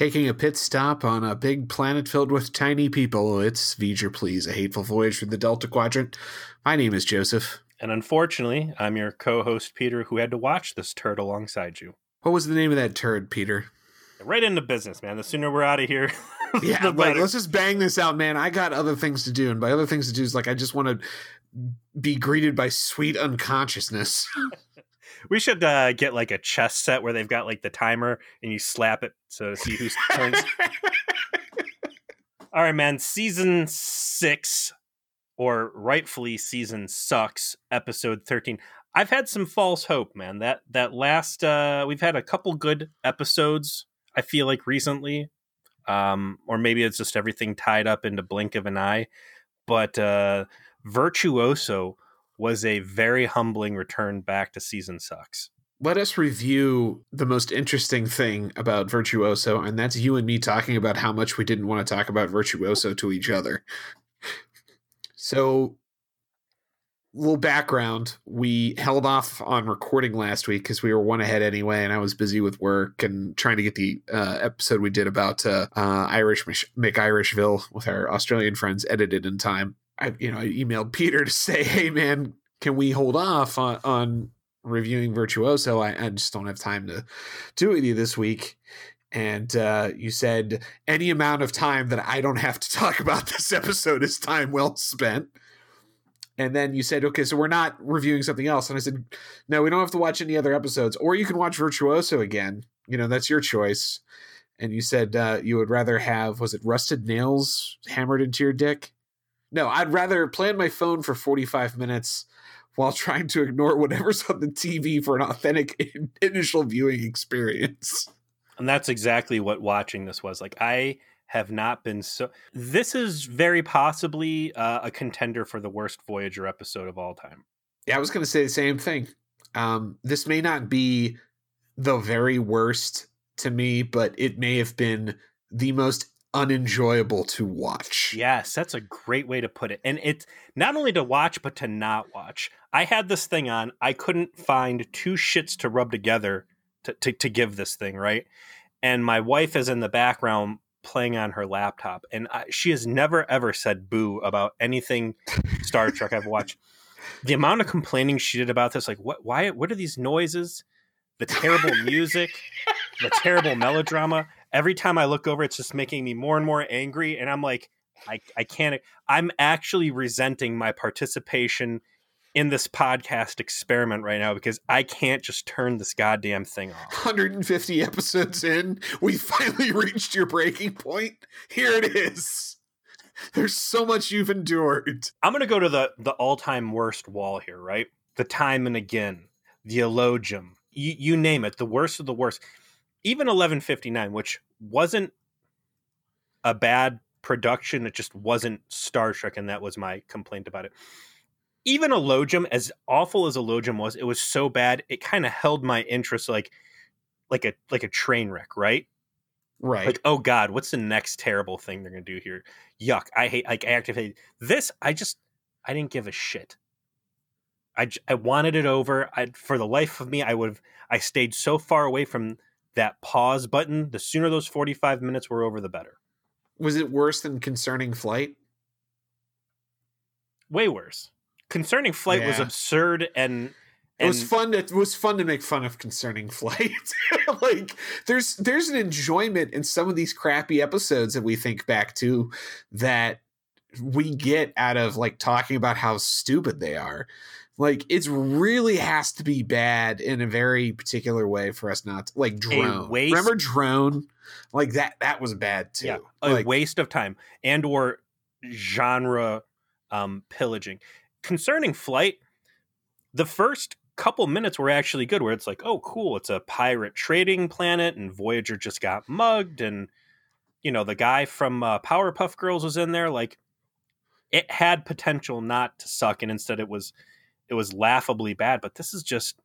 Taking a pit stop on a big planet filled with tiny people, it's V'ger Please, a hateful voyage through the Delta Quadrant. My name is Joseph. And unfortunately, I'm your co host, Peter, who had to watch this turd alongside you. What was the name of that turd, Peter? Right into business, man. The sooner we're out of here, yeah, like let's just bang this out, man. I got other things to do, and by other things to do is like I just want to be greeted by sweet unconsciousness. We should uh, get like a chess set where they've got like the timer and you slap it so to see who's turns. All right, man. Season six, or rightfully season sucks, episode thirteen. I've had some false hope, man. That that last uh we've had a couple good episodes, I feel like recently. Um, or maybe it's just everything tied up into blink of an eye. But uh Virtuoso was a very humbling return back to season sucks. Let us review the most interesting thing about Virtuoso, and that's you and me talking about how much we didn't want to talk about Virtuoso to each other. So, little background we held off on recording last week because we were one ahead anyway and i was busy with work and trying to get the uh, episode we did about uh, uh, irish mcirishville with our australian friends edited in time I you know I emailed Peter to say, hey man, can we hold off on, on reviewing Virtuoso? I, I, just don't have time to do it with you this week. And uh, you said any amount of time that I don't have to talk about this episode is time well spent. And then you said, okay, so we're not reviewing something else. And I said, no, we don't have to watch any other episodes, or you can watch Virtuoso again. You know, that's your choice. And you said uh, you would rather have, was it rusted nails hammered into your dick? No, I'd rather play on my phone for 45 minutes while trying to ignore whatever's on the TV for an authentic initial viewing experience. And that's exactly what watching this was. Like, I have not been so. This is very possibly uh, a contender for the worst Voyager episode of all time. Yeah, I was going to say the same thing. Um, this may not be the very worst to me, but it may have been the most unenjoyable to watch. Yes, that's a great way to put it. And it's not only to watch, but to not watch. I had this thing on, I couldn't find two shits to rub together to, to, to give this thing, right? And my wife is in the background playing on her laptop, and I, she has never ever said boo about anything Star Trek I've watched. The amount of complaining she did about this, like what, why, what are these noises? The terrible music, the terrible melodrama every time I look over, it's just making me more and more angry. And I'm like, I, I can't, I'm actually resenting my participation in this podcast experiment right now because I can't just turn this goddamn thing off. 150 episodes in, we finally reached your breaking point. Here it is. There's so much you've endured. I'm going to go to the the all-time worst wall here, right? The time and again, the elogium, you, you name it, the worst of the worst even 1159 which wasn't a bad production it just wasn't star trek and that was my complaint about it even elogium as awful as elogium was it was so bad it kind of held my interest like like a like a train wreck right right like oh god what's the next terrible thing they're gonna do here yuck i hate like i activate this i just i didn't give a shit I, I wanted it over. I, for the life of me, I would have. I stayed so far away from that pause button, the sooner those 45 minutes were over, the better. Was it worse than Concerning Flight? Way worse. Concerning Flight yeah. was absurd and it was fun. To, it was fun to make fun of concerning flight. like there's there's an enjoyment in some of these crappy episodes that we think back to that we get out of like talking about how stupid they are. Like it's really has to be bad in a very particular way for us not to, like drone. Remember drone? Like that that was bad too. Yeah, a like, waste of time and or genre um pillaging. Concerning flight, the first couple minutes were actually good where it's like, "Oh, cool, it's a pirate trading planet and Voyager just got mugged and you know, the guy from uh, Powerpuff Girls was in there like it had potential not to suck and instead it was it was laughably bad, but this is just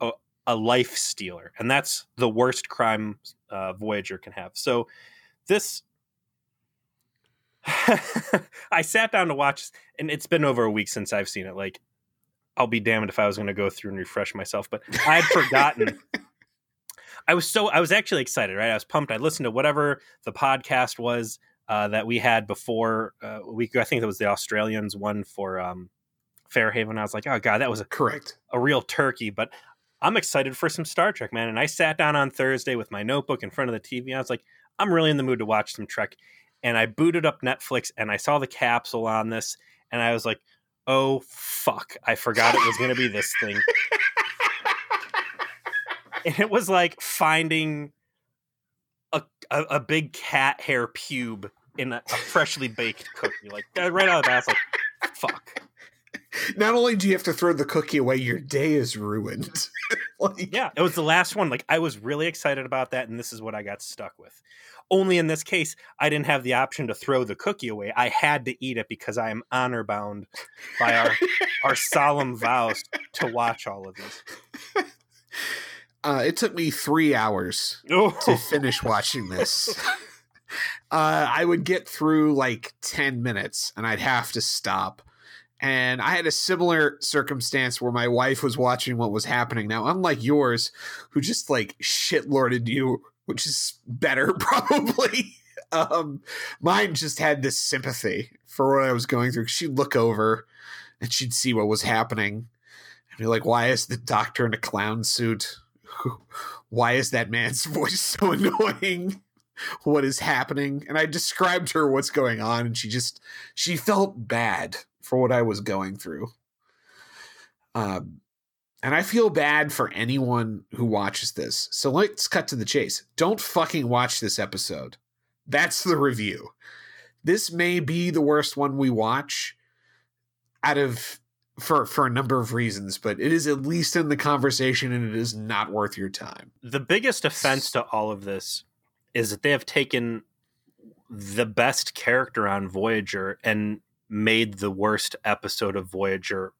a, a life stealer, and that's the worst crime uh, Voyager can have. So this. I sat down to watch, and it's been over a week since I've seen it. Like, I'll be damned if I was going to go through and refresh myself, but I had forgotten. I was so I was actually excited, right? I was pumped. I listened to whatever the podcast was uh, that we had before uh, a week. I think it was the Australians one for um, Fairhaven. I was like, oh god, that was a, correct a real turkey. But I'm excited for some Star Trek, man. And I sat down on Thursday with my notebook in front of the TV. I was like, I'm really in the mood to watch some Trek. And I booted up Netflix and I saw the capsule on this, and I was like, oh fuck, I forgot it was going to be this thing. and it was like finding a, a, a big cat hair pube in a, a freshly baked cookie. Like right out of the bat, like fuck. Not only do you have to throw the cookie away, your day is ruined. like, yeah, it was the last one. Like I was really excited about that, and this is what I got stuck with. Only in this case, I didn't have the option to throw the cookie away. I had to eat it because I am honor bound by our our solemn vows to watch all of this. Uh, it took me three hours oh. to finish watching this. uh, I would get through like 10 minutes and I'd have to stop. And I had a similar circumstance where my wife was watching what was happening. Now, unlike yours, who just like shit shitlorded you, which is better probably. um, mine just had this sympathy for what I was going through. She'd look over and she'd see what was happening and be like, why is the doctor in a clown suit? why is that man's voice so annoying? what is happening? And I described her what's going on, and she just she felt bad for what I was going through. Um, and I feel bad for anyone who watches this. So let's cut to the chase. Don't fucking watch this episode. That's the review. This may be the worst one we watch out of for for a number of reasons, but it is at least in the conversation and it is not worth your time. The biggest offense to all of this is that they have taken the best character on Voyager and made the worst episode of Voyager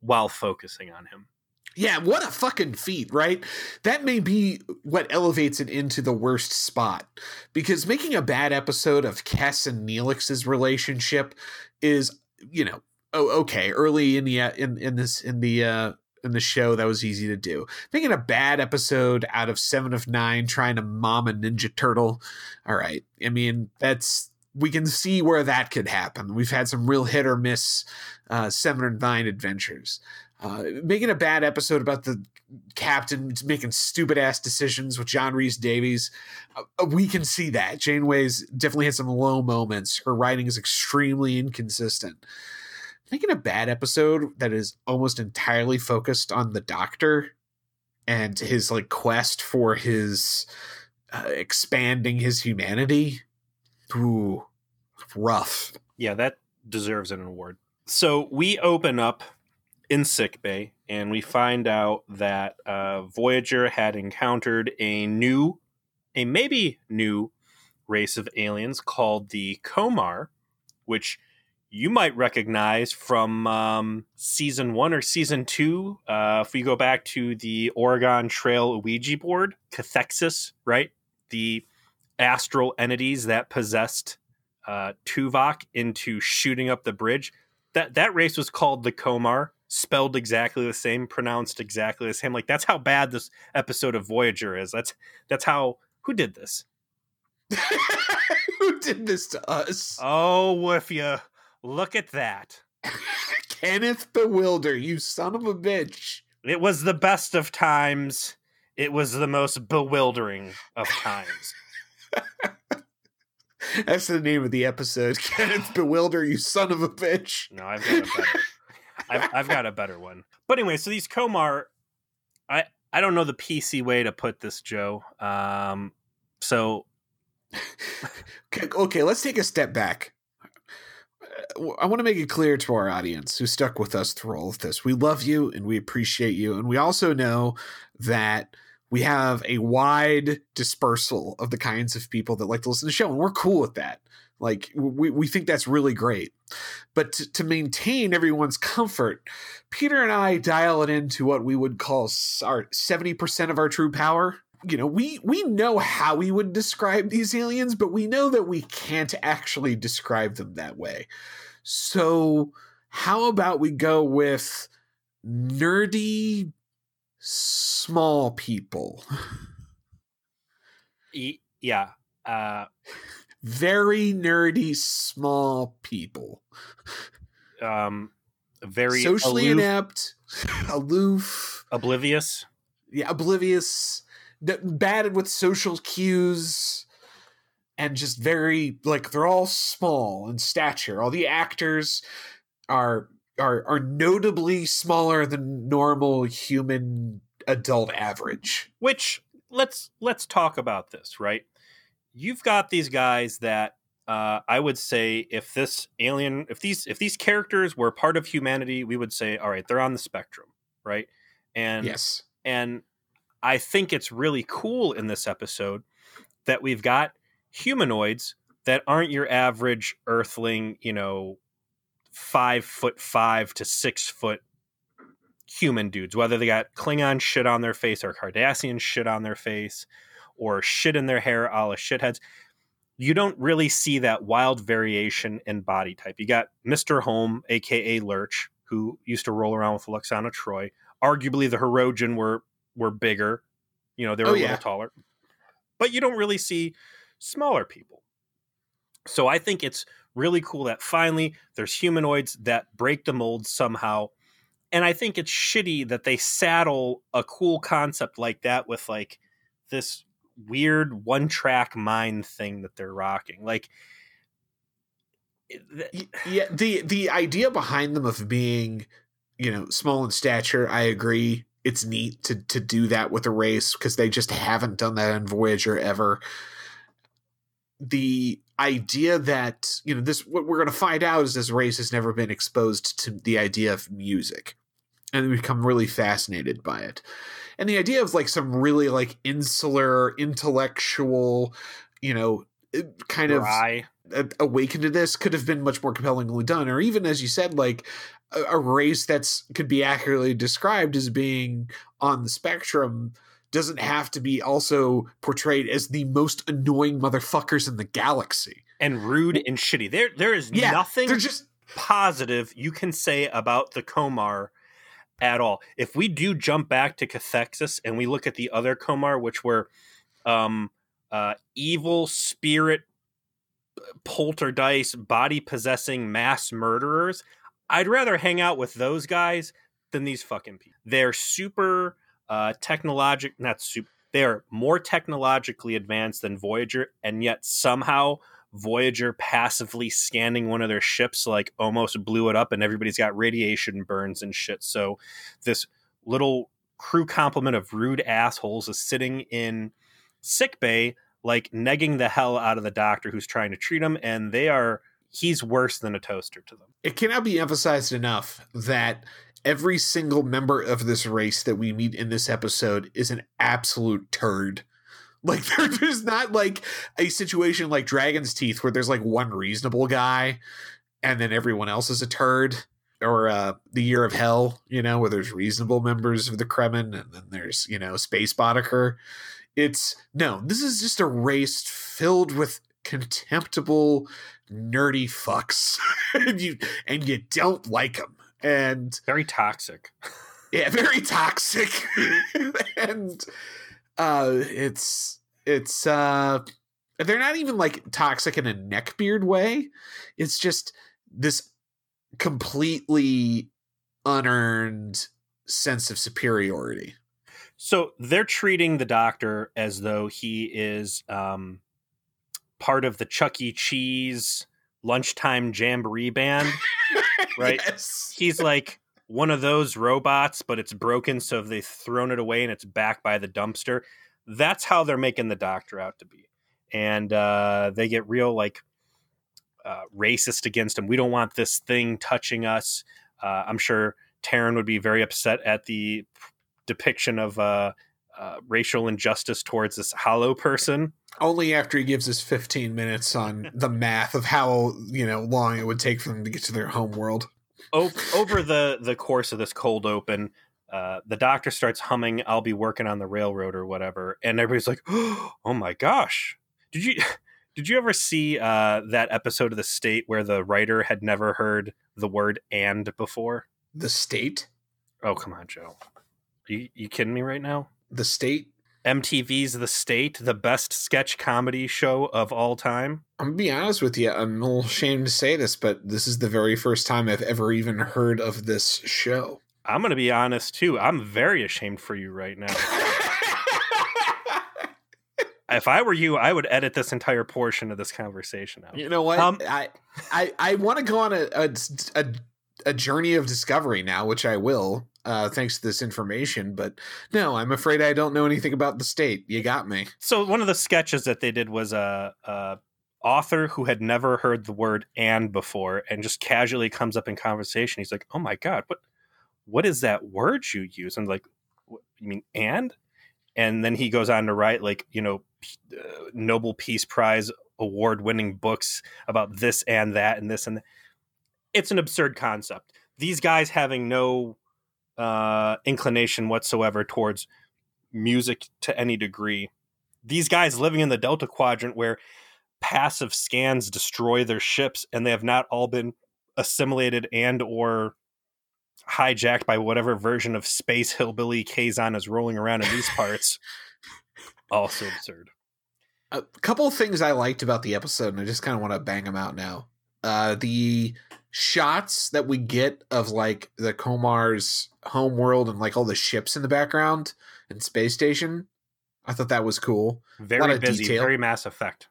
while focusing on him. Yeah, what a fucking feat, right? That may be what elevates it into the worst spot. Because making a bad episode of Kes and Neelix's relationship is, you know, oh okay early in the uh, in in this in the uh in the show that was easy to do making a bad episode out of seven of nine trying to mom a ninja turtle all right i mean that's we can see where that could happen we've had some real hit or miss uh Seven of Nine adventures uh, making a bad episode about the captain making stupid ass decisions with John Rhys-Davies. Uh, we can see that. Janeway's definitely had some low moments. Her writing is extremely inconsistent making a bad episode that is almost entirely focused on the doctor and his like quest for his uh, expanding his humanity. Ooh, rough. Yeah, that deserves an award. So we open up in sick bay and we find out that uh, Voyager had encountered a new, a maybe new race of aliens called the Komar, which you might recognize from um, season one or season two. Uh, if we go back to the Oregon Trail Ouija board, cathexis, right? The astral entities that possessed uh, Tuvok into shooting up the bridge. That that race was called the Komar, spelled exactly the same, pronounced exactly the same. Like that's how bad this episode of Voyager is. That's that's how. Who did this? who did this to us? Oh, if you Look at that. Kenneth Bewilder, you son of a bitch. It was the best of times. It was the most bewildering of times. That's the name of the episode. Kenneth Bewilder, you son of a bitch. No, I've got a better. I've, I've got a better one. But anyway, so these Komar, I I don't know the PC way to put this, Joe. Um, so okay, okay, let's take a step back. I want to make it clear to our audience who stuck with us through all of this. We love you and we appreciate you. And we also know that we have a wide dispersal of the kinds of people that like to listen to the show. And we're cool with that. Like, we, we think that's really great. But to, to maintain everyone's comfort, Peter and I dial it into what we would call our 70% of our true power you know we we know how we would describe these aliens but we know that we can't actually describe them that way so how about we go with nerdy small people yeah. Uh, Very nerdy, small people. um, very Socially aloof, inept, aloof, oblivious. yeah, oblivious, d- bad with social cues, and just very like they're all small in stature. All the actors are are are notably smaller than normal human adult average. Which let's let's talk about this, right? You've got these guys that uh, I would say if this alien, if these if these characters were part of humanity, we would say, all right, they're on the spectrum, right? And yes. and I think it's really cool in this episode that we've got humanoids that aren't your average Earthling, you know, five foot five to six foot human dudes, whether they got Klingon shit on their face or Cardassian shit on their face or shit in their hair a la shitheads. You don't really see that wild variation in body type. You got Mr. Homn, aka Lurch, who used to roll around with Lwaxana Troi. Arguably the Hirogen were were bigger. You know, they were Oh, a yeah. little taller. But you don't really see smaller people. So I think it's really cool that finally there's humanoids that break the mold somehow. And I think it's shitty that they saddle a cool concept like that with like this weird one track mind thing that they're rocking. Like, yeah the the idea behind them of being you know small in stature i agree it's neat to to do that with a race because they just haven't done that in voyager ever the idea that you know this what we're going to find out is this race has never been exposed to the idea of music. And we become really fascinated by it. And the idea of like some really like insular intellectual you know eh, kind of dry. a- awaken to this could have been much more compellingly done. Or even as you said like a, a race that's could be accurately described as being on the spectrum doesn't have to be also portrayed as the most annoying motherfuckers in the galaxy and rude and shitty. There, there is yeah nothing they're just positive you can say about the Komar at all. If we do jump back to Cathexis and we look at the other Komar, which were um, uh, evil spirit poltergeist body possessing mass murderers, I'd rather hang out with those guys than these fucking people. They're super uh, technologic, not super. They are more technologically advanced than Voyager, and yet somehow Voyager passively scanning one of their ships like almost blew it up and everybody's got radiation burns and shit. So this little crew complement of rude assholes is sitting in sick bay like negging the hell out of the doctor who's trying to treat him and they are he's worse than a toaster to them. it cannot be emphasized enough that every single member of this race that we meet in this episode is an absolute turd. Like there's not like a situation like Dragon's Teeth where there's like one reasonable guy and then everyone else is a turd. Or uh, the Year of Hell, you know, where there's reasonable members of the Krenim and then there's, you know, Space Boddicker. It's no, this is just a race filled with contemptible, nerdy fucks. and you and you don't like them. And Very toxic. yeah, very toxic. and uh it's it's uh they're not even like toxic in a neckbeard way. It's just this completely unearned sense of superiority. So they're treating the doctor as though he is um, part of the Chuck E. Cheese lunchtime jamboree band. Right. Yes. He's like one of those robots, but it's broken, so they've thrown it away and it's back by the dumpster. That's how they're making the doctor out to be. And uh, they get real like uh, racist against him. We don't want this thing touching us. Uh, I'm sure Taryn would be very upset at the depiction of uh, racial injustice towards this hollow person. Only after he gives us 15 minutes on the math of how, you know, long it would take for them to get to their home world. O- over the the course of this cold open, uh, the doctor starts humming "I'll be working on the railroad" or whatever, and everybody's like, "Oh my gosh, did you did you ever see uh, that episode of The State where the writer had never heard the word "and" before?" The state? Oh come on, Joe, you you kidding me right now? The state? MTV's The State, the best sketch comedy show of all time. I'm gonna be honest with you. I'm a little ashamed to say this, but this is the very first time I've ever even heard of this show. I'm to be honest too. I'm very ashamed for you right now. if I were you, I would edit this entire portion of this conversation out. You know what? Um, I I I want to go on a, a, a a journey of discovery now, which I will, uh, thanks to this information. But no, I'm afraid I don't know anything about the state. You got me. So one of the sketches that they did was a, a author who had never heard the word "and" before, and just casually comes up in conversation. He's like, "Oh my god, what what is that word you use?" And like, "You mean and?" And then he goes on to write like you know uh, Nobel Peace Prize award winning books about this and that and this and that. It's an absurd concept. These guys having no uh, inclination whatsoever towards music to any degree. These guys living in the Delta Quadrant where passive scans destroy their ships and they have not all been assimilated and or hijacked by whatever version of space hillbilly Kazon is rolling around in these parts. also absurd. A couple of things I liked about the episode, and I just kind of want to bang them out now. Uh, the shots that we get of like the Komar's home world and like all the ships in the background and space station, I thought that was cool. Very busy, detail. very Mass Effect.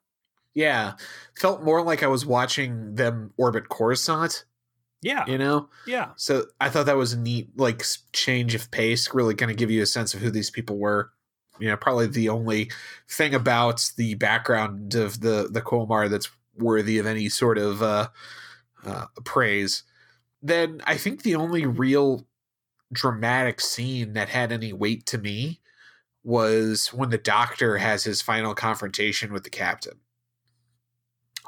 Yeah, felt more like I was watching them orbit Coruscant. Yeah, you know. Yeah. So I thought that was a neat like change of pace. Really, kind of give you a sense of who these people were you know probably the only thing about the background of the the Kolmar that's worthy of any sort of uh, uh, praise. Then I think the only real dramatic scene that had any weight to me was when the doctor has his final confrontation with the captain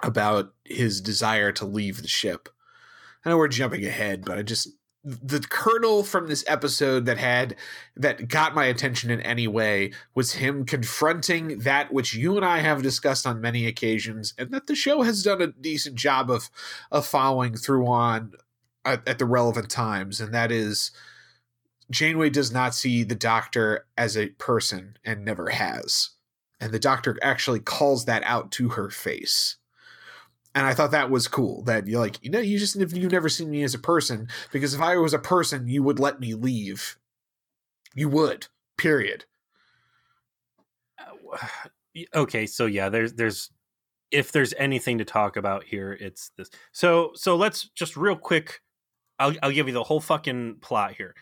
about his desire to leave the ship. I know we're jumping ahead, but I just the kernel from this episode that had that got my attention in any way was him confronting that which you and I have discussed on many occasions and that the show has done a decent job of of following through on at, at the relevant times and that is Janeway does not see the doctor as a person and never has and the doctor actually calls that out to her face and I thought that was cool. That you're like, you know, you just if you've never seen me as a person because if I was a person, you would let me leave. You would. Period. Uh, okay, so yeah, there's there's if there's anything to talk about here, it's this. So so let's just real quick. I'll I'll give you the whole fucking plot here.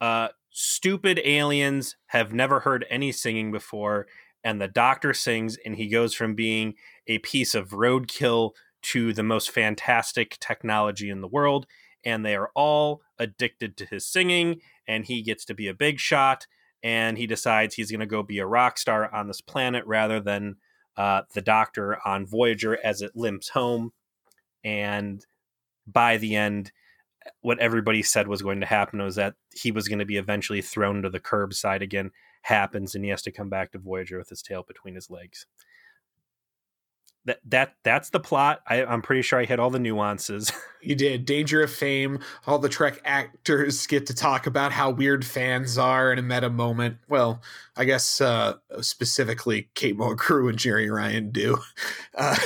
Uh, stupid aliens have never heard any singing before and the doctor sings and he goes from being a piece of roadkill to the most fantastic technology in the world and they are all addicted to his singing and he gets to be a big shot and he decides he's going to go be a rock star on this planet rather than uh, the doctor on voyager as it limps home. And by the end what everybody said was going to happen was that he was going to be eventually thrown to the curbside again happens and he has to come back to Voyager with his tail between his legs. That that that's the plot. I, I'm pretty sure I hit all the nuances. You did. Danger of Fame. All the Trek actors get to talk about how weird fans are in a meta moment. Well, I guess uh, specifically Kate Mulgrew and Jeri Ryan do uh,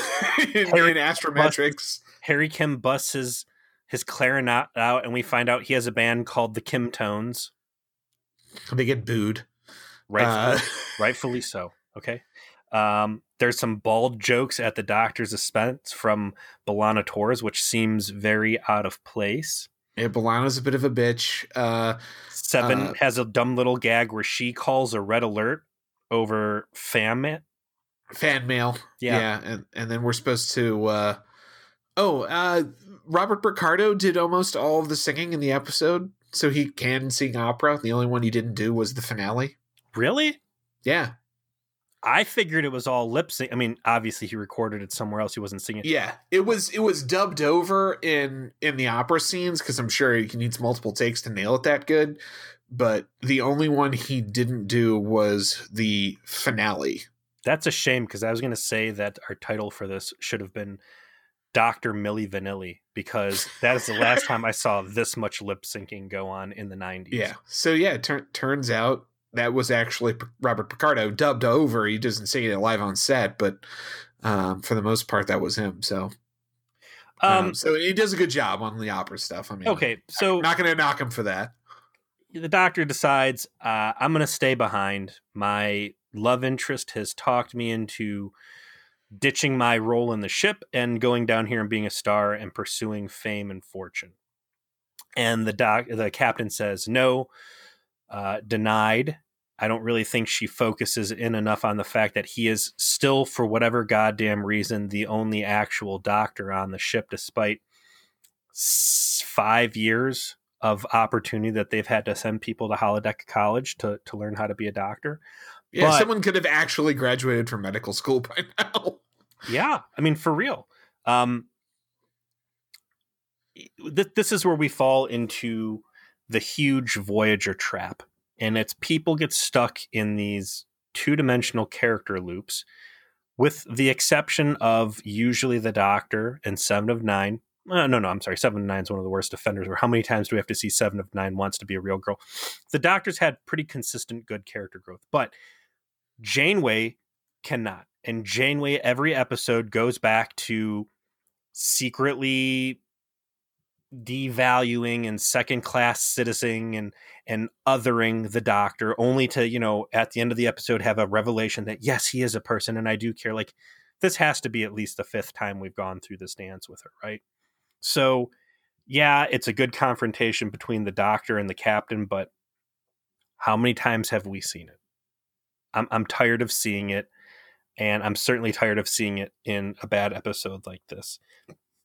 in, Harry in Astrometrics. Bust, Harry Kim busts his his clarinet out, and we find out he has a band called the Kim Tones. They get booed. Rightfully, uh, rightfully so. Okay. Um, there's some bald jokes at the doctor's expense from B'Elanna Torres, which seems very out of place. Yeah, B'Elanna's a bit of a bitch. Uh, Seven uh, has a dumb little gag where she calls a red alert over fan mail. Fan mail. Yeah. yeah. And, and then we're supposed to. Uh, oh, uh, Robert Picardo did almost all of the singing in the episode, so he can sing opera. The only one he didn't do was the finale. Really? Yeah. I figured it was all lip sync. I mean, obviously he recorded it somewhere else. He wasn't singing. Yeah, it was it was dubbed over in in the opera scenes because I'm sure he needs multiple takes to nail it that good. But the only one he didn't do was the finale. That's a shame because I was going to say that our title for this should have been Doctor Milli Vanilli because that is the last time I saw this much lip syncing go on in the 90s. Yeah. So yeah, it tur- turns out that was actually Robert Picardo dubbed over. He doesn't say it live on set, but um, for the most part, that was him. So, um, um, so he does a good job on the opera stuff. I mean, okay, so I'm not going to knock him for that. The doctor decides uh, I'm going to stay behind. My love interest has talked me into ditching my role in the ship and going down here and being a star and pursuing fame and fortune. And the doc, the captain says no, uh, denied. I don't really think she focuses in enough on the fact that he is still, for whatever goddamn reason, the only actual doctor on the ship, despite five years of opportunity that they've had to send people to holodeck college to to learn how to be a doctor. Yeah, but, someone could have actually graduated from medical school by now. yeah, I mean for real. Um, th- this is where we fall into the huge Voyager trap, and it's people get stuck in these two dimensional character loops, with the exception of usually the Doctor and Seven of Nine, uh, no, no, I'm sorry. Seven of Nine is one of the worst offenders. Or how many times do we have to see Seven of Nine wants to be a real girl? The Doctor's had pretty consistent good character growth, but Janeway cannot. And Janeway, every episode goes back to secretly devaluing and second class citizen and and othering the doctor only to you know at the end of the episode have a revelation that yes he is a person and i do care like this has to be at least the fifth time we've gone through this dance with her right so, yeah, it's a good confrontation between the doctor and the captain, but how many times have we seen it? I'm I'm tired of seeing it, and I'm certainly tired of seeing it in a bad episode like this.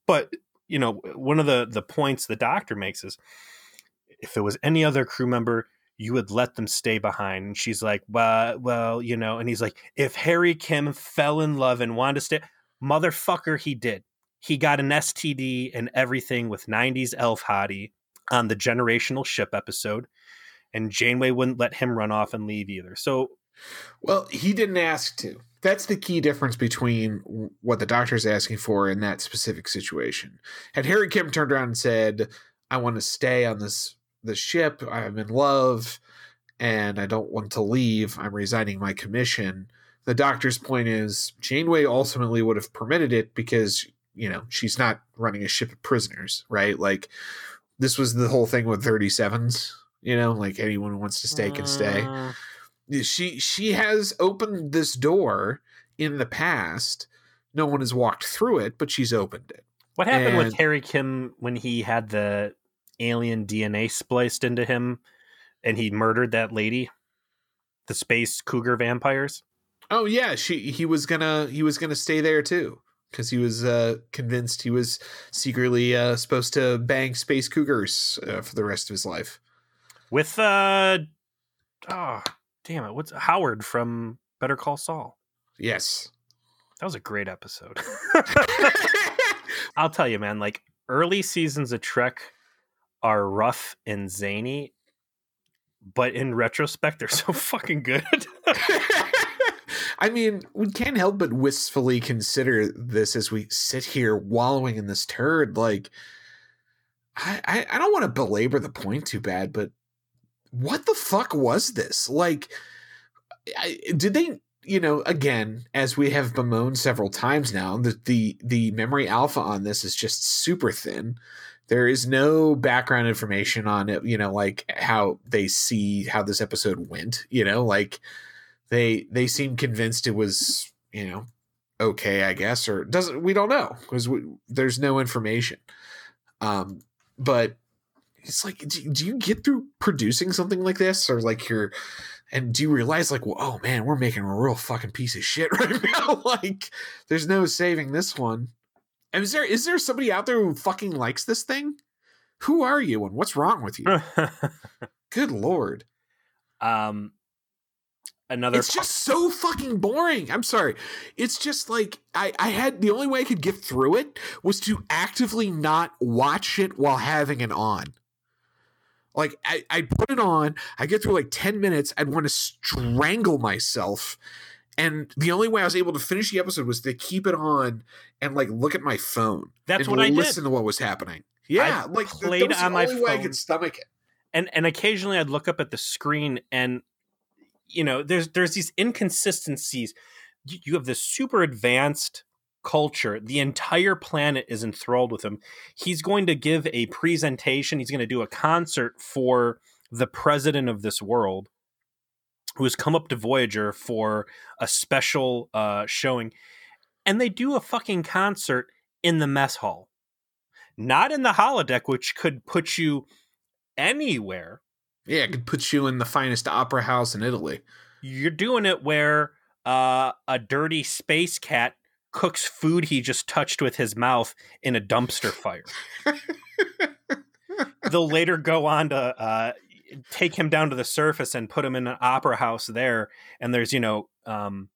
But you know, one of the the points the doctor makes is if it was any other crew member, you would let them stay behind. And she's like, well, well, you know, and he's like, if Harry Kim fell in love and wanted to stay, motherfucker, he did he got an STD and everything with 90s Elf Hottie on the generational ship episode, and Janeway wouldn't let him run off and leave either. So, well, he didn't ask to. That's the key difference between what the doctor's asking for in that specific situation. Had Harry Kim turned around and said, "I want to stay on this the ship. I'm in love, and I don't want to leave. I'm resigning my commission." The doctor's point is Janeway ultimately would have permitted it because you know she's not running a ship of prisoners right like this was the whole thing with 37s you know like anyone who wants to stay can stay uh... she she has opened this door in the past. No one has walked through it but she's opened it. What happened and... with harry kim when he had the alien dna spliced into him and he murdered that lady? The space cougar vampires? Oh yeah she he was gonna he was gonna stay there too because he was uh, convinced he was secretly uh, supposed to bang space cougars uh, for the rest of his life. With uh, oh damn it, what's Howard from Better Call Saul? Yes, that was a great episode. I'll tell you, man. Like early seasons of Trek are rough and zany, but in retrospect, they're so fucking good. I mean, we can't help but wistfully consider this as we sit here wallowing in this turd. Like, I, I, I don't want to belabor the point too bad, but what the fuck was this? Like, I, did they? You know, again, as we have bemoaned several times now, the the the memory alpha on this is just super thin. There is no background information on it. You know, like how they see how this episode went. You know, like they they seem convinced it was you know okay i guess or doesn't we don't know because there's no information um but it's like do, do, you get through producing something like this? Or like you're and do you realize like well, oh man we're making a real fucking piece of shit right now like there's no saving this one. And is there is there somebody out there who fucking likes this thing? Who are you and what's wrong with you? Good lord. Um another it's just so fucking boring. I'm sorry. It's just like i i had the only way i could get through it was to actively not watch it while having it on like i i put it on i get through like 10 minutes i'd want to strangle myself and the only way I was able to finish the episode was to keep it on and like look at my phone. That's what I listen to what was happening. Yeah, I like played that was on the only my phone. way I could stomach it. And and occasionally I'd look up at the screen and you know, there's there's these inconsistencies. You, you have this super advanced culture. The entire planet is enthralled with him. He's going to give a presentation. He's going to do a concert for the president of this world, who has come up to Voyager for a special uh, showing, and they do a fucking concert in the mess hall, not in the holodeck, which could put you anywhere. Yeah, it could put you in the finest opera house in Italy. You're doing it where uh, a dirty space cat cooks food he just touched with his mouth in a dumpster fire. They'll later go on to uh, take him down to the surface and put him in an opera house there. And there's, you know, um,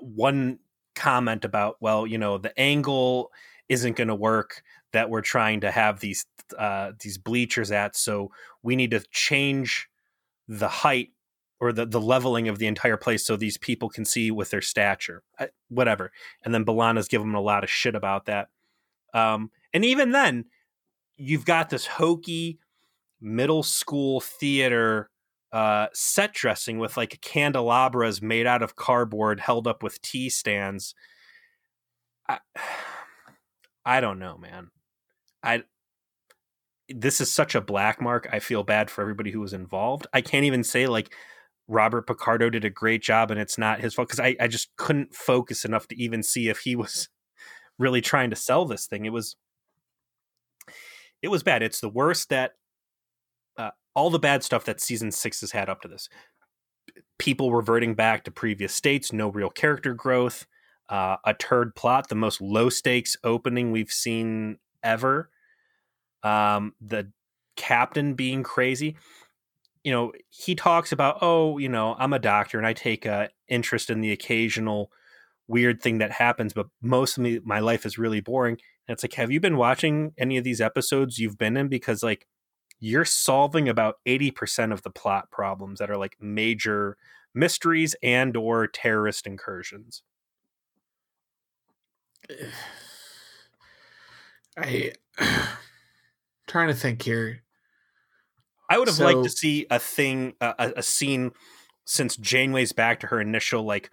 one comment about, well, you know, the angle isn't going to work that we're trying to have these uh, these bleachers at, so we need to change the height or the, the leveling of the entire place so these people can see with their stature, whatever. And then B'Elanna's giving them a lot of shit about that. Um, and even then, you've got this hokey middle school theater uh, set dressing with like candelabras made out of cardboard held up with tea stands. I, I don't know, man. I this is such a black mark. I feel bad for everybody who was involved. I can't even say like Robert Picardo did a great job and it's not his fault because I, I just couldn't focus enough to even see if he was really trying to sell this thing. It was it was bad. It's the worst that uh, all the bad stuff that season six has had up to this. People reverting back to previous states, no real character growth, uh, a turd plot, the most low stakes opening we've seen ever. Um, the captain being crazy you know, he talks about, oh, you know, I'm a doctor and I take a interest in the occasional weird thing that happens, but most of me, my life is really boring. And it's like, have you been watching any of these episodes you've been in? Because like you're solving about 80% of the plot problems that are like major mysteries and or terrorist incursions. I trying to think here. I would have so, liked to see a thing, a, a, scene since Janeway's back to her initial like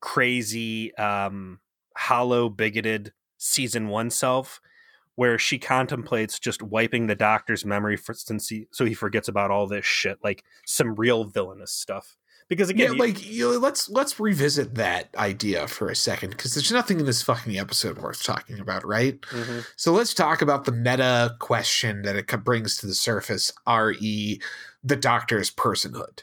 crazy, um, hollow, bigoted season one self, where she contemplates just wiping the doctor's memory for since he so he forgets about all this shit, like some real villainous stuff. Because again, yeah, like you know, let's let's revisit that idea for a second because there's nothing in this fucking episode worth talking about, right? Mm-hmm. So let's talk about the meta question that it brings to the surface, re the Doctor's personhood.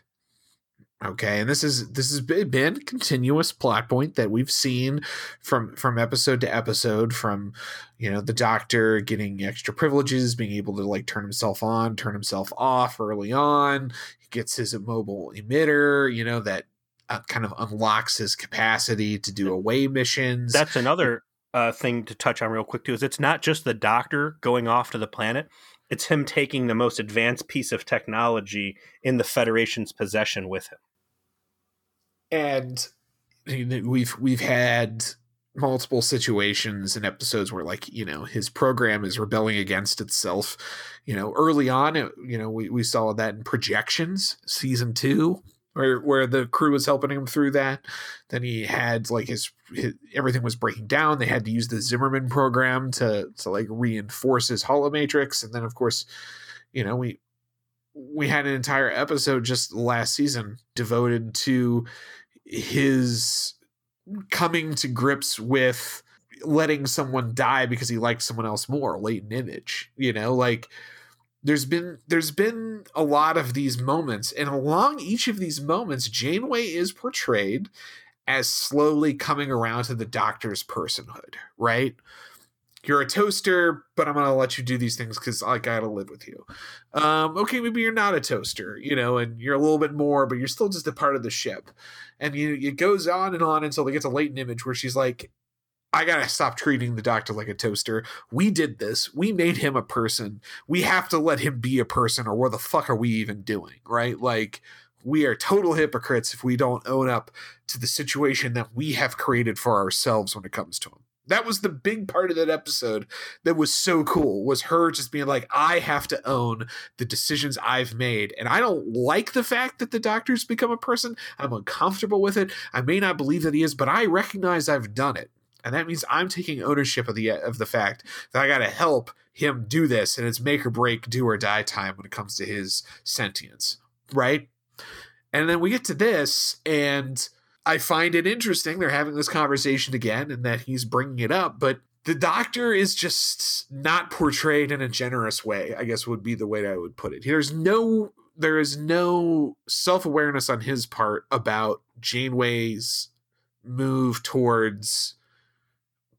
Okay, and this is this has been continuous plot point that we've seen from from episode to episode, from you know the Doctor getting extra privileges, being able to like turn himself on, turn himself off early on. Gets his mobile emitter, you know that uh, kind of unlocks his capacity to do away missions. That's another uh, thing to touch on real quick too. Is it's not just the Doctor going off to the planet; it's him taking the most advanced piece of technology in the Federation's possession with him. And we've we've had multiple situations and episodes where like you know his program is rebelling against itself. You know early on it, you know we, we saw that in projections season two where where the crew was helping him through that. Then he had like his, his everything was breaking down. They had to use the zimmerman program to to like reinforce his holomatrix and then of course you know we we had an entire episode just last season devoted to his coming to grips with letting someone die because he liked someone else more latent image you know like there's been there's been a lot of these moments and along each of these moments janeway is portrayed as slowly coming around to the doctor's personhood right you're a toaster, but I'm gonna let you do these things because I gotta live with you. Um, okay, maybe you're not a toaster, you know, and you're a little bit more, but you're still just a part of the ship. And you it goes on and on until they get to latent image where she's like, I gotta stop treating the doctor like a toaster. We did this. We made him a person. We have to let him be a person, or what the fuck are we even doing? Right? Like, we are total hypocrites if we don't own up to the situation that we have created for ourselves when it comes to him. That was the big part of that episode that was so cool was her just being like, I have to own the decisions I've made. And I don't like the fact that the doctor's become a person. I'm uncomfortable with it. I may not believe that he is, but I recognize I've done it. And that means I'm taking ownership of the of the fact that I gotta help him do this, and it's make or break, do or die time when it comes to his sentience. Right? And then we get to this, and I find it interesting they're having this conversation again and that he's bringing it up, but the doctor is just not portrayed in a generous way, I guess would be the way I would put it. There's no there is no self-awareness on his part about Janeway's move towards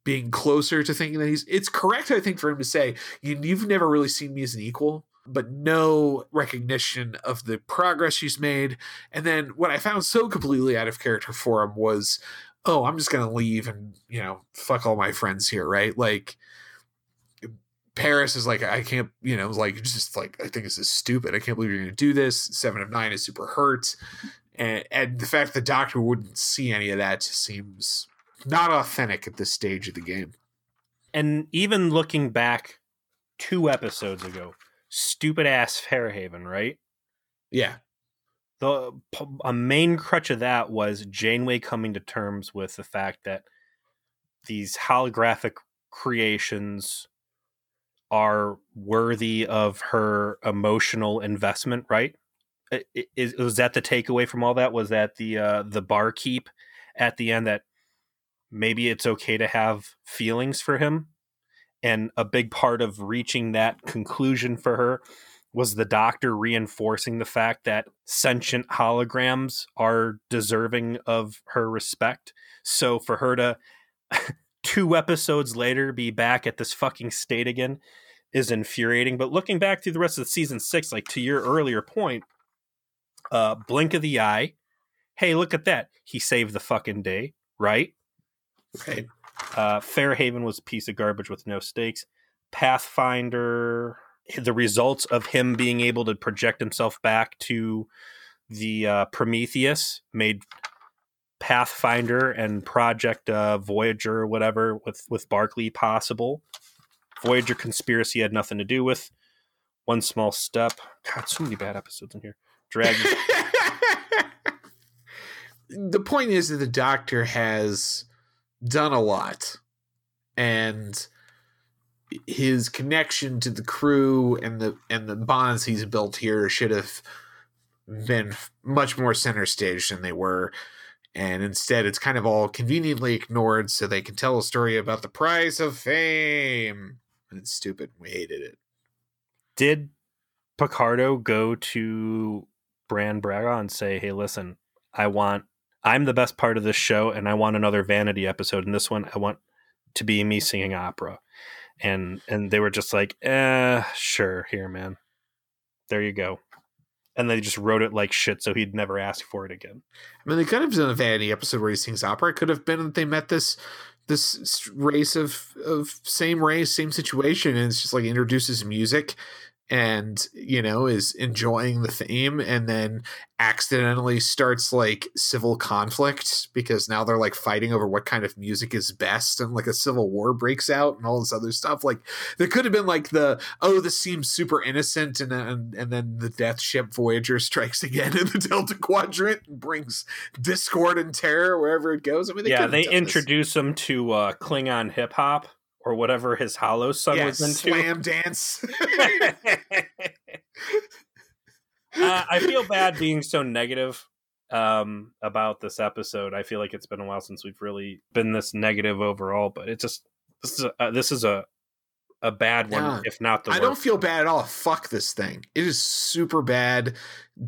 being closer to thinking that he's it's correct I think for him to say you, you've never really seen me as an equal but no recognition of the progress she's made. And then what I found so completely out of character for him was, oh, I'm just gonna leave and you know fuck all my friends here, right? Like Paris is like, I can't, you know, like just like I think this is stupid. I can't believe you're gonna do this. Seven of Nine is super hurt, and and the fact the Doctor wouldn't see any of that seems not authentic at this stage of the game. And even looking back two episodes ago, stupid ass Fair Haven, right? Yeah. The a main crutch of that was Janeway coming to terms with the fact that these holographic creations are worthy of her emotional investment, right? Is was that the takeaway from all that? Was that the uh, the barkeep at the end that maybe it's okay to have feelings for him? And a big part of reaching that conclusion for her was the doctor reinforcing the fact that sentient holograms are deserving of her respect. So for her to two episodes later be back at this fucking state again is infuriating. But looking back through the rest of the season six, like to your earlier point, uh, blink of the eye. Hey, look at that. He saved the fucking day, right? Right. Uh, Fair Haven was a piece of garbage with no stakes. Pathfinder, the results of him being able to project himself back to the uh, Prometheus made Pathfinder and Project uh, Voyager or whatever with with Barclay possible. Voyager conspiracy had nothing to do with. One small step. God, so many bad episodes in here. Dragon. the point is that the Doctor has done a lot and his connection to the crew and the and the bonds he's built here should have been much more center stage than they were and instead it's kind of all conveniently ignored so they can tell a story about the price of fame. And it's stupid. We hated it. Did picardo go to Brannon Braga and say hey listen i want I'm the best part of this show, and I want another vanity episode. And this one, I want to be me singing opera, and and they were just like, eh, sure, here, man, there you go. And they just wrote it like shit, so he'd never ask for it again. I mean, they could have done a vanity episode where he sings opera. It could have been that they met this this race of of same race, same situation, and it's just like introduces music and you know is enjoying the theme and then accidentally starts like civil conflict because now they're like fighting over what kind of music is best and like a civil war breaks out and all this other stuff. Like there could have been like the oh this seems super innocent and and, and then the death ship voyager strikes again in the delta quadrant and brings discord and terror wherever it goes. I mean they yeah they introduce this. them to uh klingon hip-hop or whatever his holo son was into. Slam dance. uh, I feel bad being so negative um, about this episode. I feel like it's been a while since we've really been this negative overall, but it just this is a, uh, this is a a bad one, yeah. if not the. I don't feel bad at all. Fuck this thing. It is super bad,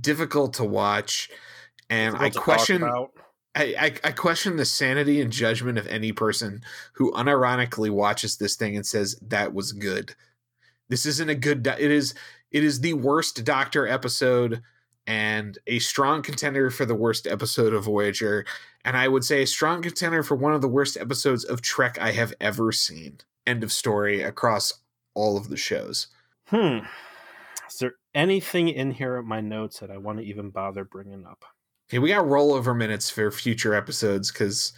difficult to watch, and difficult I question. I, I, I question the sanity and judgment of any person who unironically watches this thing and says that was good. This isn't a good. Do- it is. It is the worst Doctor episode and a strong contender for the worst episode of Voyager, and I would say a strong contender for one of the worst episodes of Trek I have ever seen. End of story across all of the shows. Hmm. Is there anything in here at my notes that I want to even bother bringing up? Okay, we got rollover minutes for future episodes because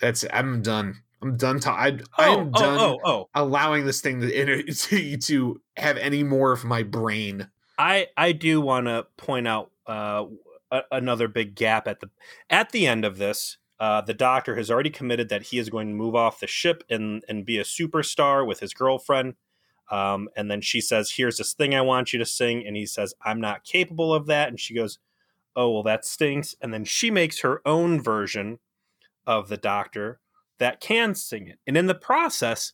that's I'm done. I'm done. Ta- I, Oh, I'm oh, done oh, oh. allowing this thing to, to to have any more of my brain. I I do want to point out uh, a, another big gap at the at the end of this. Uh, the doctor has already committed that he is going to move off the ship and and be a superstar with his girlfriend. Um, and then she says, "Here's this thing I want you to sing," and he says, "I'm not capable of that." And she goes, "Oh well, that stinks." And then she makes her own version of the doctor that can sing it, and in the process,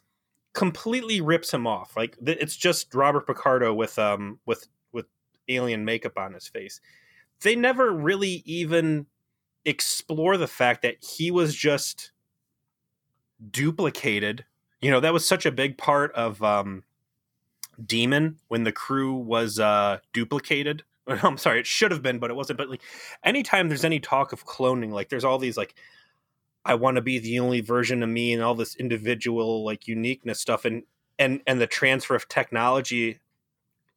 completely rips him off. Like it's just Robert Picardo with um with with alien makeup on his face. They never really even explore the fact that he was just duplicated. You know, that was such a big part of um Demon when the crew was uh duplicated. I'm sorry, it should have been, but it wasn't. But like anytime there's any talk of cloning, like there's all these like I want to be the only version of me and all this individual like uniqueness stuff and and and the transfer of technology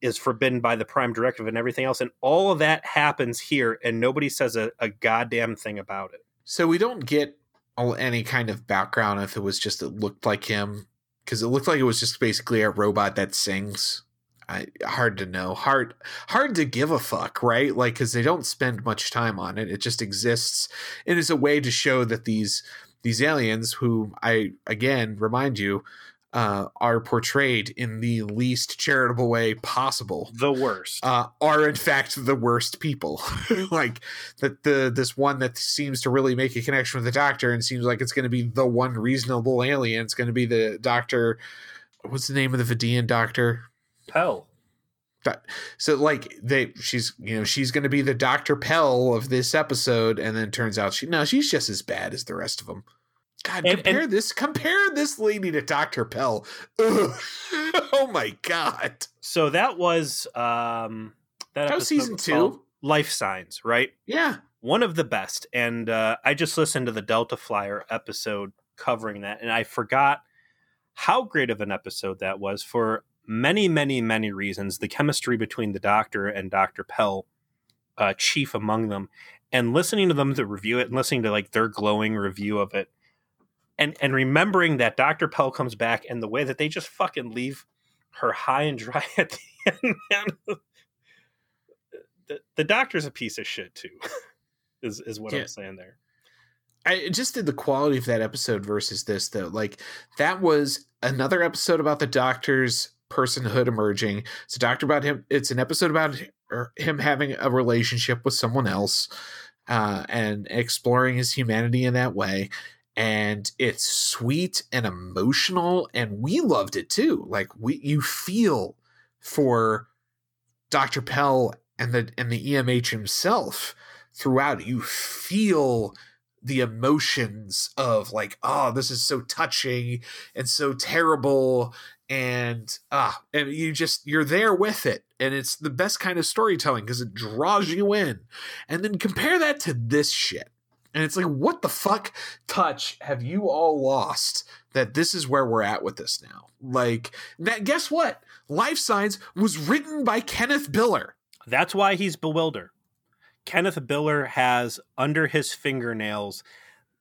is forbidden by the prime directive and everything else and all of that happens here and nobody says a, a goddamn thing about it So we don't get any kind of background if it was just it looked like him because it looked like it was just basically a robot that sings. I, hard to know. Hard hard to give a fuck, right? Like because they don't spend much time on it. It just exists. It is a way to show that these these aliens, who I again remind you, uh, are portrayed in the least charitable way possible the worst uh, are in fact the worst people. like that the this one that seems to really make a connection with the doctor and seems like it's going to be the one reasonable alien. It's going to be the doctor. What's the name of the Vidian doctor? Pel. So like they, she's you know she's going to be the Doctor Pel of this episode, and then turns out she no, she's just as bad as the rest of them. God, And- compare and- this compare this lady to Doctor Pel. Oh my god, So that was um that, That was episode season was two. Life Signs, right? yeah. One of the best. And uh, I just listened to the Delta Flyer episode covering that, and I forgot how great of an episode that was for many, many, many reasons. The chemistry between the Doctor and Doctor Pel, uh, chief among them, and listening to them to review it and listening to like their glowing review of it, and and remembering that Doctor Pel comes back and the way that they just fucking leave her high and dry at the end. Man. The, the doctor's a piece of shit too, is is what Yeah. I'm saying there. I just did the quality of that episode versus this though. Like that was another episode about the doctor's personhood emerging. It's a doctor about him. It's an episode about him having a relationship with someone else uh, and exploring his humanity in that way. And it's sweet and emotional, and we loved it too. Like we, you feel for Doctor Pel and the and the EMH himself throughout. You feel the emotions of like oh this is so touching and so terrible and ah and you just you're there with it. And it's the best kind of storytelling because it draws you in. And then compare that to this shit. And it's like what the fuck touch have you all lost that this is where we're at with this now? Like that guess what? Life signs was written by kenneth biller. That's why he's bewildered. Kenneth Biller has under his fingernails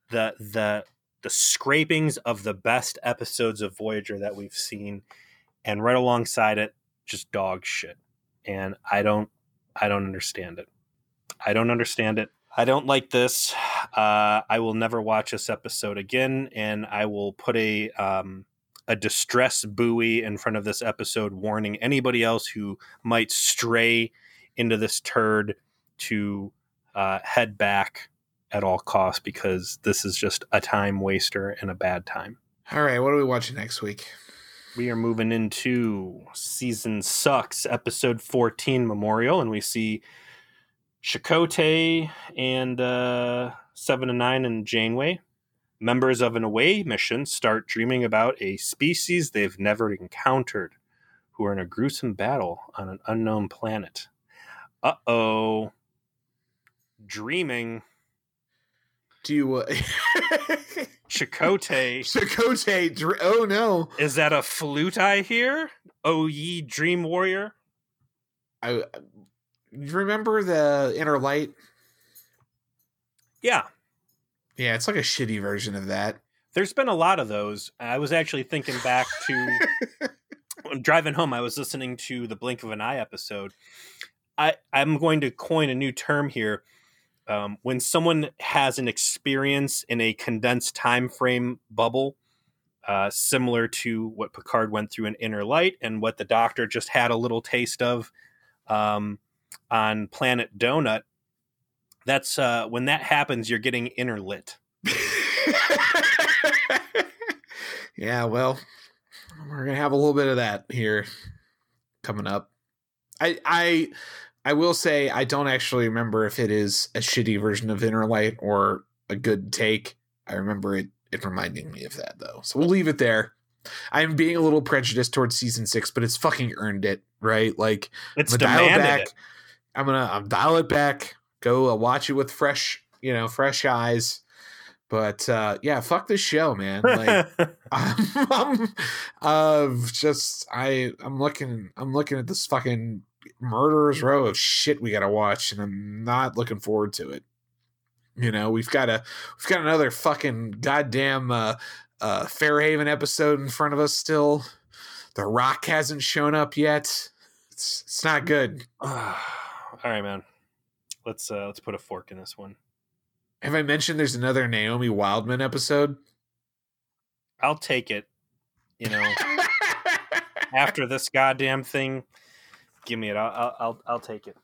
the the the scrapings of the best episodes of Voyager that we've seen, and right alongside it, just dog shit. And I don't I don't understand it. I don't understand it. I don't like this. Uh, I will never watch this episode again, and I will put a um, a distress buoy in front of this episode, warning anybody else who might stray into this turd to uh, head back at all costs because this is just a time waster and a bad time. all right what are we watching next week We are moving into season sucks, episode 14 memorial, and we see Chakotay and uh, Seven of Nine and Janeway. Members of an away mission start dreaming about a species they've never encountered who are in a gruesome battle on an unknown planet. Uh oh. Dreaming. Do you uh, Chakotay. Chakotay, dr- oh no Is that a flute I hear? Oh, ye dream warrior? I you remember the inner light Yeah. yeah it's like a shitty version of that There's been a lot of those. I was actually thinking back to driving home. I was listening to the Blink of an Eye episode. I I'm going to coin a new term here. Um, when someone has an experience in a condensed time frame bubble, uh, similar to what Picard went through in Inner Light and what the Doctor just had a little taste of um, on Planet Donut. That's uh, when that happens. You're getting inner lit. yeah, well, we're gonna have a little bit of that here coming up. I I I will say I don't actually remember if it is a shitty version of Inner Light or a good take. I remember it it reminding me of that though. So we'll leave it there. I'm being a little prejudiced towards season six, but it's fucking earned it, right? Like it's I'm gonna dial it back. it. I'm gonna I'm dial it back. Go uh, watch it with fresh, you know, fresh eyes. But uh yeah, fuck this show, man. Like I'm, I'm uh, just I I'm looking I'm looking at this fucking murderers row of shit we gotta watch, and I'm not looking forward to it. You know, we've got a we've got another fucking goddamn uh, uh, Fair Haven episode in front of us still. The Rock hasn't shown up yet. It's it's not good. All right, man. Let's uh let's put a fork in this one. Have I mentioned there's another Naomi Wildman episode? I'll take it. You know, after this goddamn thing, give me it. I'll I'll I'll, take it.